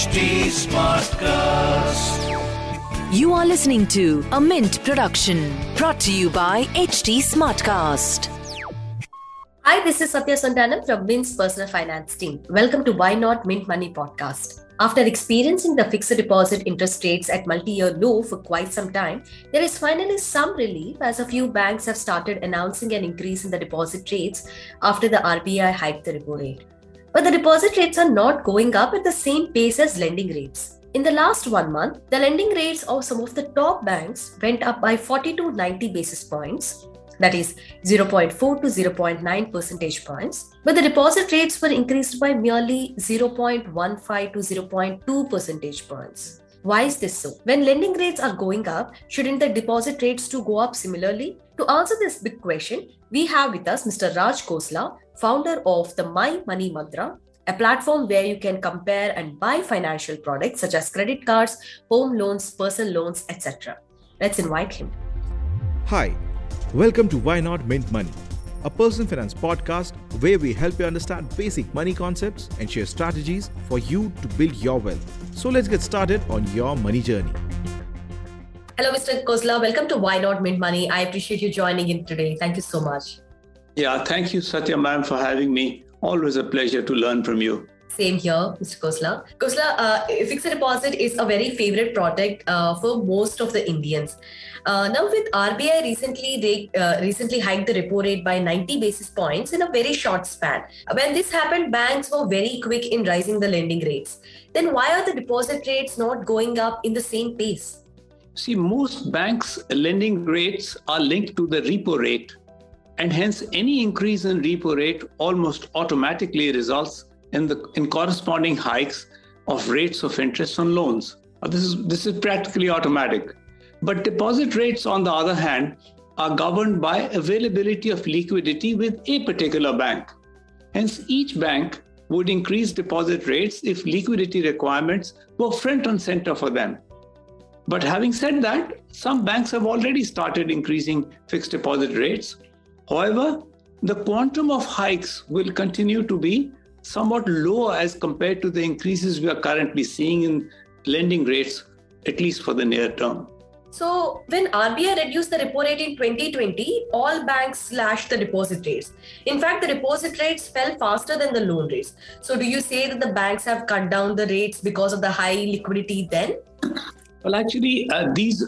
HT Smartcast. You are listening to a Mint production brought to you by HT Smartcast. Hi, this is Satya Sontanam from Mint's personal finance team. Welcome to Why Not Mint Money podcast. After experiencing the fixed deposit interest rates at multi-year low for quite some time, there is finally some relief as a few banks have started announcing an increase in the deposit rates after the RBI hiked the repo rate. But the deposit rates are not going up at the same pace as lending rates. In the last one month, the lending rates of some of the top banks went up by 40 to 90 basis points, that is 0.4 to 0.9 percentage points, but the deposit rates were increased by merely 0.15 to 0.2 percentage points. Why is this so? When lending rates are going up, shouldn't the deposit rates too go up similarly? To answer this big question, we have with us Mr. Raj Khosla, founder of the My Money Mantra, a platform where you can compare and buy financial products such as credit cards, home loans, personal loans, etc. Let's invite him. Hi, welcome to Why Not Mint Money, a personal finance podcast where we help you understand basic money concepts and share strategies for you to build your wealth. So let's get started on your money journey. Hello, Mr. Khosla. Welcome to Why Not Mint Money. I appreciate you joining in today. Thank you so much. Yeah, thank you, Satya ma'am, for having me. Always a pleasure to learn from you. Same here, Mr. Khosla. Khosla, uh, fixed deposit is a very favorite product uh, for most of the Indians. Uh, now, with RBI recently, they uh, recently hiked the repo rate by 90 basis points in a very short span. When this happened, banks were very quick in rising the lending rates. Then, why are the deposit rates not going up in the same pace? See, most banks' lending rates are linked to the repo rate, and hence any increase in repo rate almost automatically results in the in corresponding hikes of rates of interest on loans. This is this is practically automatic. But deposit rates, on the other hand, are governed by availability of liquidity with a particular bank. Hence, each bank would increase deposit rates if liquidity requirements were front and center for them. But having said that, some banks have already started increasing fixed deposit rates. However, the quantum of hikes will continue to be somewhat lower as compared to the increases we are currently seeing in lending rates, at least for the near term. So, when RBI reduced the repo rate in 2020, all banks slashed the deposit rates. In fact, the deposit rates fell faster than the loan rates. So, do you say that the banks have cut down the rates because of the high liquidity then? Well, actually, uh, these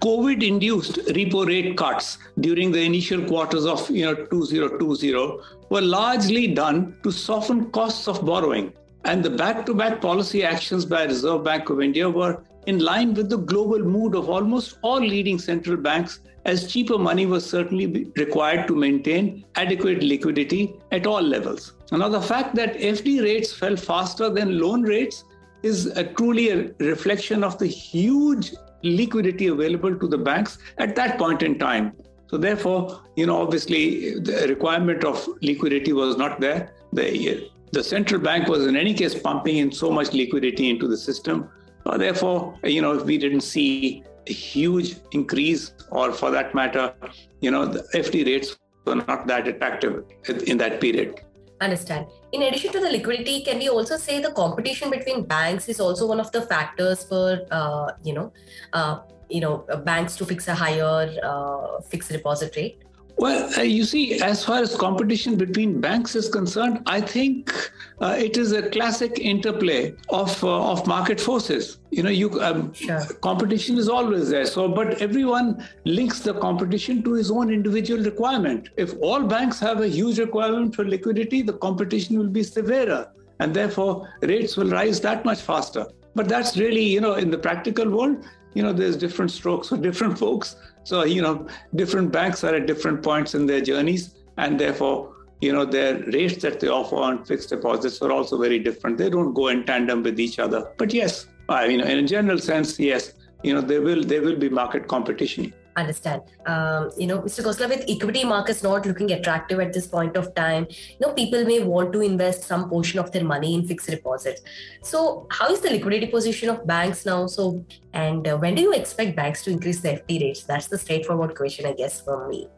COVID-induced repo rate cuts during the initial quarters of you know 2020 were largely done to soften costs of borrowing, and the back-to-back policy actions by Reserve Bank of India were in line with the global mood of almost all leading central banks, as cheaper money was certainly required to maintain adequate liquidity at all levels. Now, the fact that FD rates fell faster than loan rates is a truly a reflection of the huge liquidity available to the banks at that point in time. So therefore, you know, obviously the requirement of liquidity was not there. The, the central bank was in any case pumping in so much liquidity into the system. Uh, therefore, you know, we didn't see a huge increase or for that matter, you know, the FD rates were not that attractive in that period. Understand. In addition to the liquidity, can we also say the competition between banks is also one of the factors for uh, you know, uh, you know, banks to fix a higher uh, fixed deposit rate? Well, uh, you see, as far as competition between banks is concerned, I think uh, it is a classic interplay of uh, of market forces. You know, you um, sure. competition is always there. So, but everyone links the competition to his own individual requirement. If all banks have a huge requirement for liquidity, the competition will be severer, and therefore rates will rise that much faster. But that's really, you know, in the practical world, you know, there's different strokes for different folks. So, you know, different banks are at different points in their journeys, and therefore, you know, their rates that they offer on fixed deposits are also very different. They don't go in tandem with each other. But yes, I mean, in a general sense, yes, you know, there will there will be market competition understand. Um, you know, Mr. Khosla, with equity markets not looking attractive at this point of time, you know, people may want to invest some portion of their money in fixed deposits. So, how is the liquidity position of banks now? So, and uh, when do you expect banks to increase the FD rates? That's the straightforward question, I guess, from me.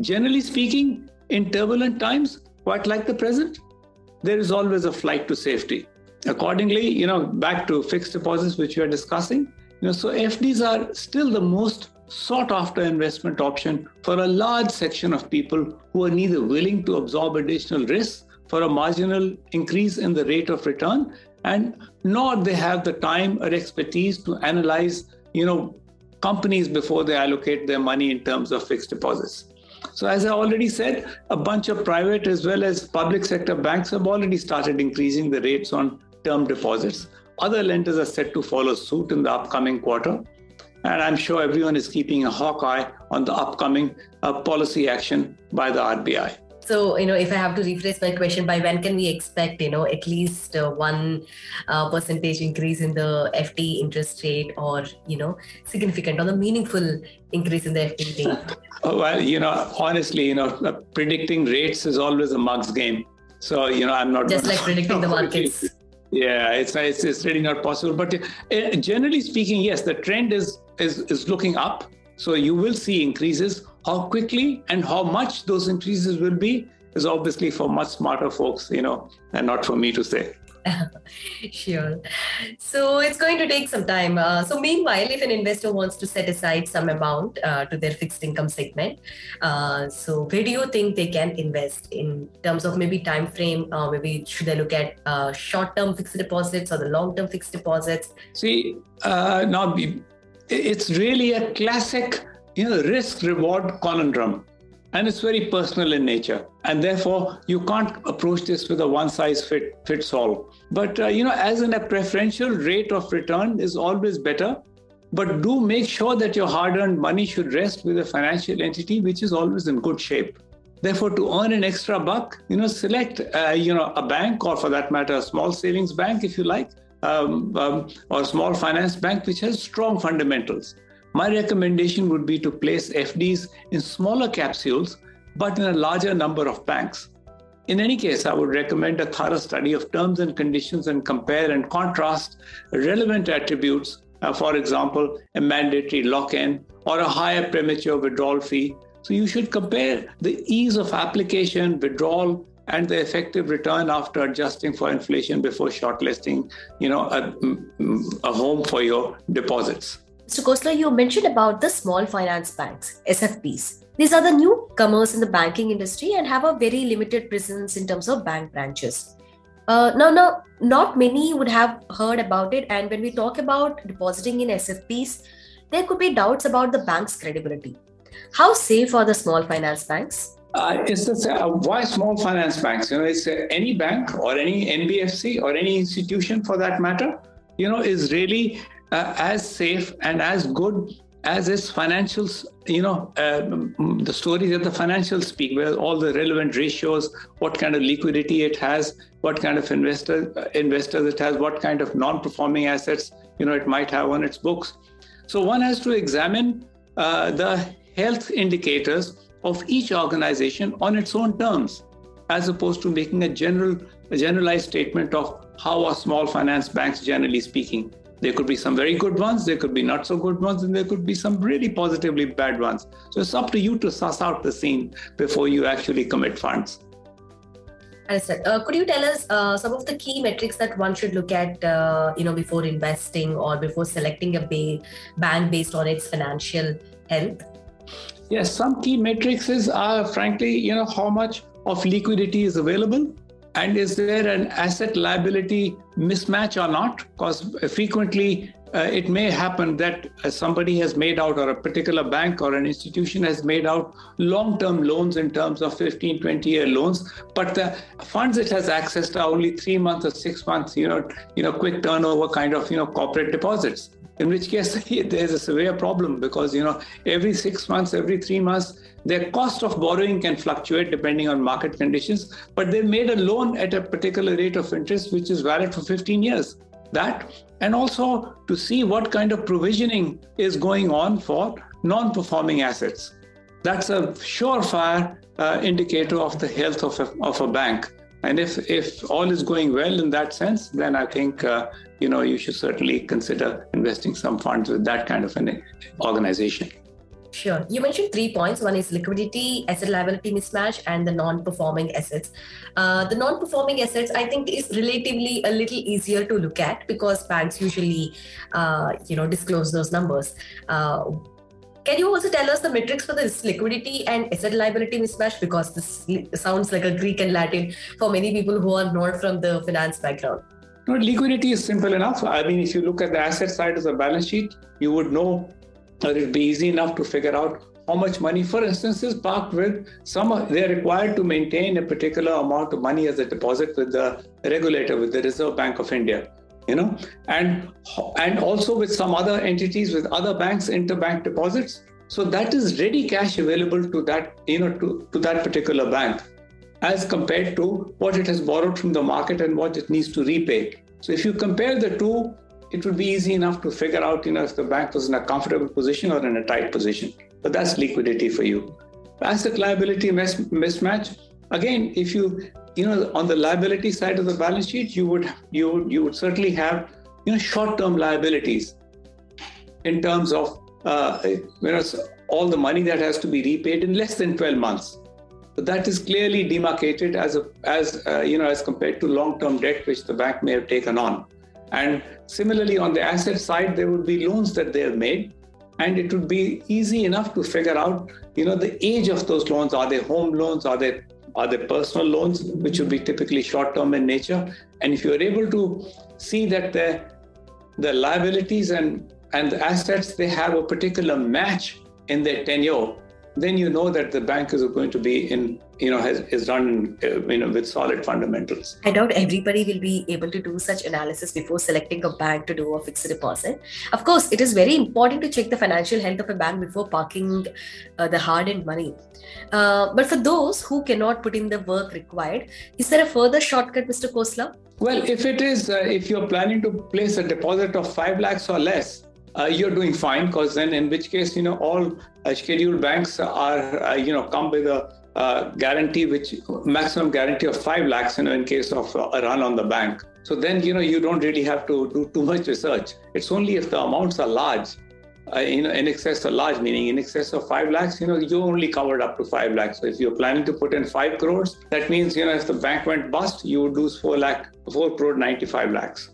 Generally speaking, in turbulent times, quite like the present, there is always a flight to safety. accordingly, you know, back to fixed deposits, which we are discussing, you know, so FDs are still the most sought after investment option for a large section of people who are neither willing to absorb additional risk for a marginal increase in the rate of return and nor they have the time or expertise to analyze you know companies before they allocate their money in terms of fixed deposits. So as i already said a bunch of private as well as public sector banks have already started increasing the rates on term deposits. Other lenders are set to follow suit in the upcoming quarter and i'm sure everyone is keeping a hawk eye on the upcoming uh, policy action by the rbi so, you know, if I have to rephrase my question, by when can we expect, you know, at least uh, one uh, percentage increase in the FD interest rate or, you know, significant or the meaningful increase in the FD rate? oh, well, you know, honestly, you know, uh, predicting rates is always a mug's game. So, you know, I'm not just like predicting the markets. Yeah, it's, it's, it's really not possible. But uh, generally speaking, yes, the trend is, is, is looking up. So you will see increases how quickly and how much those increases will be is obviously for much smarter folks, you know, and not for me to say. sure. So it's going to take some time. Uh, so meanwhile, if an investor wants to set aside some amount uh, to their fixed income segment, uh, so where do you think they can invest in terms of maybe time frame? Uh, maybe should they look at uh, short-term fixed deposits or the long-term fixed deposits? See, uh, now it's really a classic you know, risk reward conundrum. And it's very personal in nature. And therefore, you can't approach this with a one size fit, fits all. But, uh, you know, as in a preferential rate of return is always better. But do make sure that your hard earned money should rest with a financial entity which is always in good shape. Therefore, to earn an extra buck, you know, select, uh, you know, a bank or for that matter, a small savings bank, if you like, um, um, or small finance bank which has strong fundamentals. My recommendation would be to place FDs in smaller capsules, but in a larger number of banks. In any case, I would recommend a thorough study of terms and conditions and compare and contrast relevant attributes, uh, for example, a mandatory lock in or a higher premature withdrawal fee. So you should compare the ease of application, withdrawal, and the effective return after adjusting for inflation before shortlisting, you know, a, a home for your deposits. Mr. Khosla, you mentioned about the small finance banks, SFBs. These are the newcomers in the banking industry and have a very limited presence in terms of bank branches. Uh, now, now, not many would have heard about it. And when we talk about depositing in SFBs, there could be doubts about the bank's credibility. How safe are the small finance banks? Uh, uh, why small finance banks? You know, it's uh, any bank or any NBFC or any institution for that matter. You know, is really uh, as safe and as good as its financials, you know, uh, the stories that the financials speak, where all the relevant ratios, what kind of liquidity it has, what kind of investor uh, investors it has, what kind of non-performing assets, you know, it might have on its books. So one has to examine uh, the health indicators of each organization on its own terms, as opposed to making a general, a generalized statement of how are small finance banks generally speaking. There could be some very good ones, there could be not so good ones, and there could be some really positively bad ones. So it's up to you to suss out the scene before you actually commit funds. Understood. Uh, could you tell us uh, some of the key metrics that one should look at, uh, you know, before investing or before selecting a ba- bank based on its financial health? Yes, some key metrics are frankly, you know, how much of liquidity is available and is there an asset liability mismatch or not? Because frequently uh, it may happen that uh, somebody has made out, or a particular bank or an institution has made out long term loans in terms of 15, 20 year loans, but the funds it has access to are only three months or six months, you know, you know, quick turnover kind of, you know, corporate deposits. In which case there's a severe problem because you know every six months every three months their cost of borrowing can fluctuate depending on market conditions but they made a loan at a particular rate of interest which is valid for 15 years that and also to see what kind of provisioning is going on for non-performing assets that's a surefire uh, indicator of the health of a, of a bank and if if all is going well in that sense then i think uh, you know, you should certainly consider investing some funds with that kind of an organization. Sure. You mentioned three points. One is liquidity, asset liability mismatch, and the non performing assets. Uh, the non performing assets, I think, is relatively a little easier to look at because banks usually, uh, you know, disclose those numbers. Uh, can you also tell us the metrics for this liquidity and asset liability mismatch? Because this sounds like a Greek and Latin for many people who are not from the finance background. No, liquidity is simple enough. I mean, if you look at the asset side of the balance sheet, you would know that it'd be easy enough to figure out how much money, for instance, is parked with some. They're required to maintain a particular amount of money as a deposit with the regulator, with the Reserve Bank of India you know and and also with some other entities with other banks interbank deposits so that is ready cash available to that you know to, to that particular bank as compared to what it has borrowed from the market and what it needs to repay so if you compare the two it would be easy enough to figure out you know if the bank was in a comfortable position or in a tight position. But that's liquidity for you. Asset liability mismatch. Again if you you know on the liability side of the balance sheet you would you would you would certainly have you know short term liabilities in terms of uh, know all the money that has to be repaid in less than 12 months. So that is clearly demarcated as a as uh, you know as compared to long term debt which the bank may have taken on and similarly on the asset side there would be loans that they have made and it would be easy enough to figure out you know the age of those loans are they home loans are they are they personal loans, which would be typically short term in nature. And if you're able to see that the, the liabilities and, and the assets, they have a particular match in their tenure, then you know that the bank is going to be in you know has is run uh, you know with solid fundamentals. I doubt everybody will be able to do such analysis before selecting a bank to do a fixed deposit. Of course it is very important to check the financial health of a bank before parking uh, the hard earned money. Uh, but for those who cannot put in the work required is there a further shortcut mr Khosla? well if it is uh, if you're planning to place a deposit of 5 lakhs or less uh, you're doing fine because then in which case you know all uh, scheduled banks are uh, you know come with a uh, guarantee which maximum guarantee of 5 lakhs you know in case of a run on the bank. So then you know you don't really have to do too much research. It's only if the amounts are large uh, you know in excess of large meaning in excess of 5 lakhs you know you only covered up to 5 lakhs. So if you're planning to put in 5 crores that means you know if the bank went bust you would lose 4 lakh 4 crore 95 lakhs.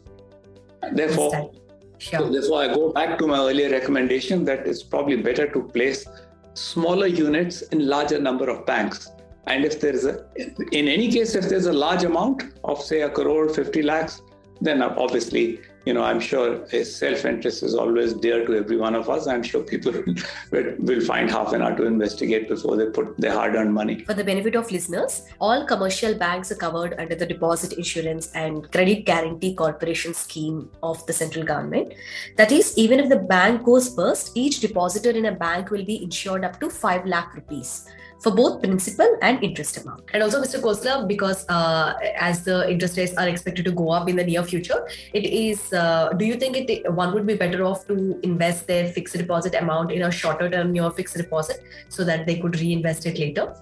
Therefore Sure. So therefore, I go back to my earlier recommendation that it's probably better to place smaller units in larger number of banks. And if there is a, in any case, if there's a large amount of say a crore, 50 lakhs, then obviously you know, I'm sure self-interest is always dear to every one of us. I'm sure people will, find half an hour to investigate before they put their hard-earned money. For the benefit of listeners, all commercial banks are covered under the Deposit Insurance and Credit Guarantee Corporation scheme of the central government. That is, even if the bank goes bust, each depositor in a bank will be insured up to 5 lakh rupees for both principal and interest amount. And also, Mr. Khosla, because uh, as the interest rates are expected to go up in the near future, it is. Uh, do you think it one would be better off to invest their fixed deposit amount in a shorter term near fixed deposit so that they could reinvest it later?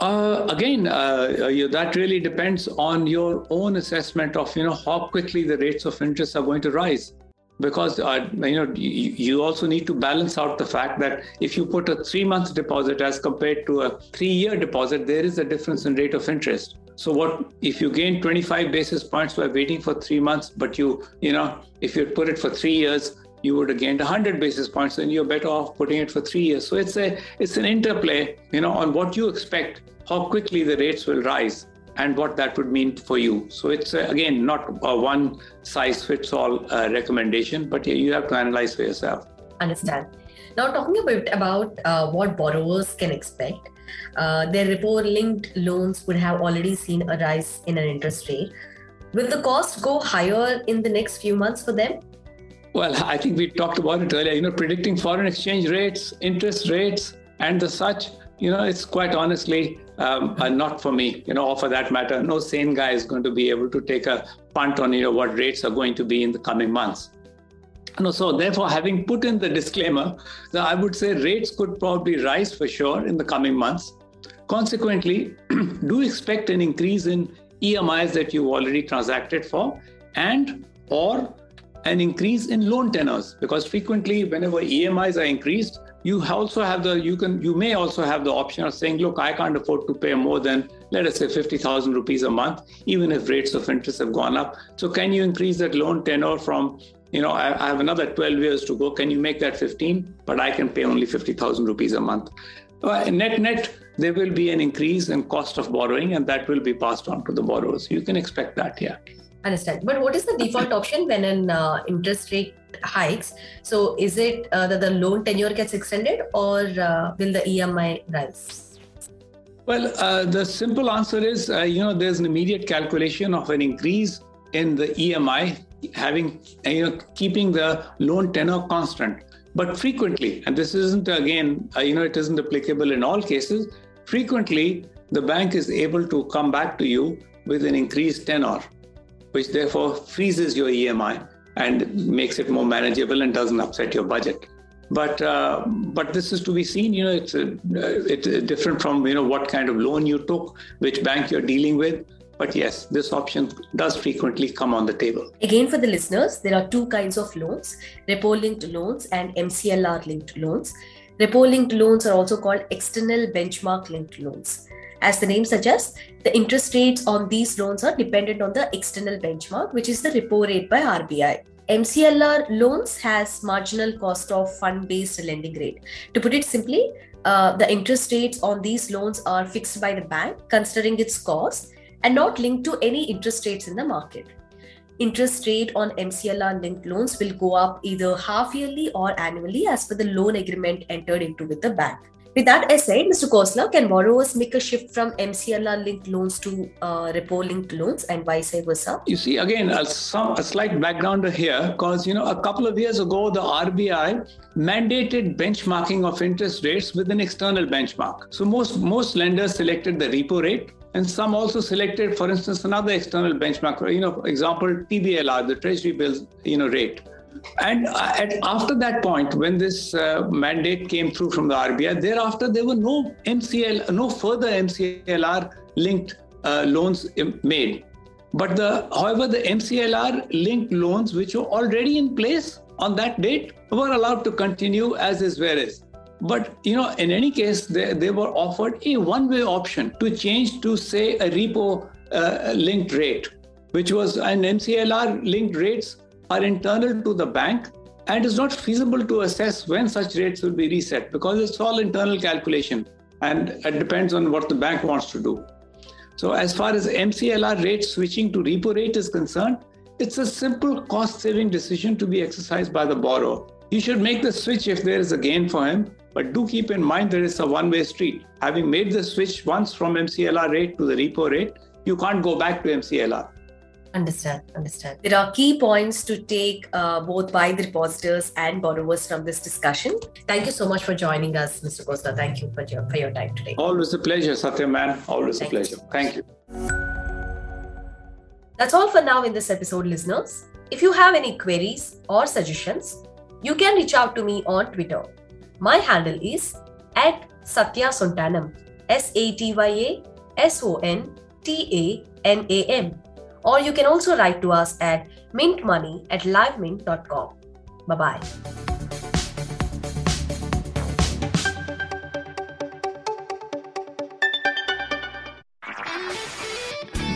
Uh, again, uh, you, that really depends on your own assessment of you know how quickly the rates of interest are going to rise because uh, you know you also need to balance out the fact that if you put a three month deposit as compared to a three year deposit there is a difference in rate of interest. So what if you gain 25 basis points by waiting for three months but you you know if you put it for three years you would have gained 100 basis points and you're better off putting it for three years. So it's a it's an interplay you know on what you expect how quickly the rates will rise and what that would mean for you. So it's uh, again not a one size fits all uh, recommendation, but you have to analyze for yourself. Understand. Now, talking a bit about uh, what borrowers can expect, uh, their repo linked loans would have already seen a rise in an interest rate. Will the cost go higher in the next few months for them? Well, I think we talked about it earlier. You know, predicting foreign exchange rates, interest rates, and the such you know, it's quite honestly um, uh, not for me, you know, or for that matter, no sane guy is going to be able to take a punt on, you know, what rates are going to be in the coming months. No, so therefore, having put in the disclaimer, I would say rates could probably rise for sure in the coming months. Consequently, do expect an increase in EMIs that you've already transacted for, and or an increase in loan tenors because frequently whenever EMIs are increased, you also have the you can you may also have the option of saying look i can't afford to pay more than let us say 50000 rupees a month even if rates of interest have gone up. So can you increase that loan tenor from you know i, I have another 12 years to go. Can you make that 15 but i can pay only 50000 rupees a month. Uh, net net there will be an increase in cost of borrowing and that will be passed on to the borrowers. You can expect that yeah understand. But what is the default option when an uh, interest rate hikes? So is it uh, that the loan tenure gets extended or uh, will the emi rise? Well uh, the simple answer is uh, you know there's an immediate calculation of an increase in the emi having you know keeping the loan tenure constant. But frequently and this isn't again uh, you know it isn't applicable in all cases frequently the bank is able to come back to you with an increased tenor which therefore freezes your EMI and makes it more manageable and doesn't upset your budget. But uh, but this is to be seen. You know, it's a, it's different from you know what kind of loan you took, which bank you're dealing with. But yes, this option does frequently come on the table. Again, for the listeners, there are two kinds of loans repo linked loans and MCLR linked loans. Repo linked loans are also called external benchmark linked loans. As the name suggests, the interest rates on these loans are dependent on the external benchmark, which is the repo rate by RBI. MCLR loans has marginal cost of fund based lending rate. To put it simply, uh, the interest rates on these loans are fixed by the bank considering its cost and not linked to any interest rates in the market. Interest rate on MCLR linked loans will go up either half yearly or annually as per the loan agreement entered into with the bank. With that aside, Mr. Khosla, can borrowers make a shift from MCLR linked loans to uh, repo linked loans and vice versa? You see, again, a, some, a slight background here because, you know, a couple of years ago, the RBI mandated benchmarking of interest rates with an external benchmark. So most, most lenders selected the repo rate and some also selected, for instance, another external benchmark, you know, for example, TBLR, the Treasury bills, you know, rate. And at, after that point, when this uh, mandate came through from the RBI, thereafter there were no MCL, no further MCLR linked uh, loans made. But the, however, the MCLR linked loans, which were already in place on that date, were allowed to continue as is where is. But you know, in any case, they, they were offered a one-way option to change to say a repo uh, linked rate, which was an MCLR linked rates are internal to the bank and it's not feasible to assess when such rates will be reset because it's all internal calculation and it depends on what the bank wants to do. So, as far as MCLR rate switching to repo rate is concerned, it's a simple cost saving decision to be exercised by the borrower. He should make the switch if there is a gain for him, but do keep in mind that it's a one way street. Having made the switch once from MCLR rate to the repo rate, you can't go back to MCLR. Understand, understand. There are key points to take uh, both by the depositors and borrowers from this discussion. Thank you so much for joining us, Mr. Khosla. Thank you for your, for your time today. Always a pleasure, Satya man. Always Thank a pleasure. You. Thank you. That's all for now in this episode, listeners. If you have any queries or suggestions, you can reach out to me on Twitter. My handle is at Satya Sontanam, S A T Y A S O N T A N A M or you can also write to us at mintmoney at livemint.com. Bye bye.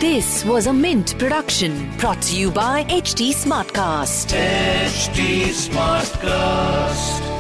This was a Mint production brought to you by HT Smartcast. HT Smartcast.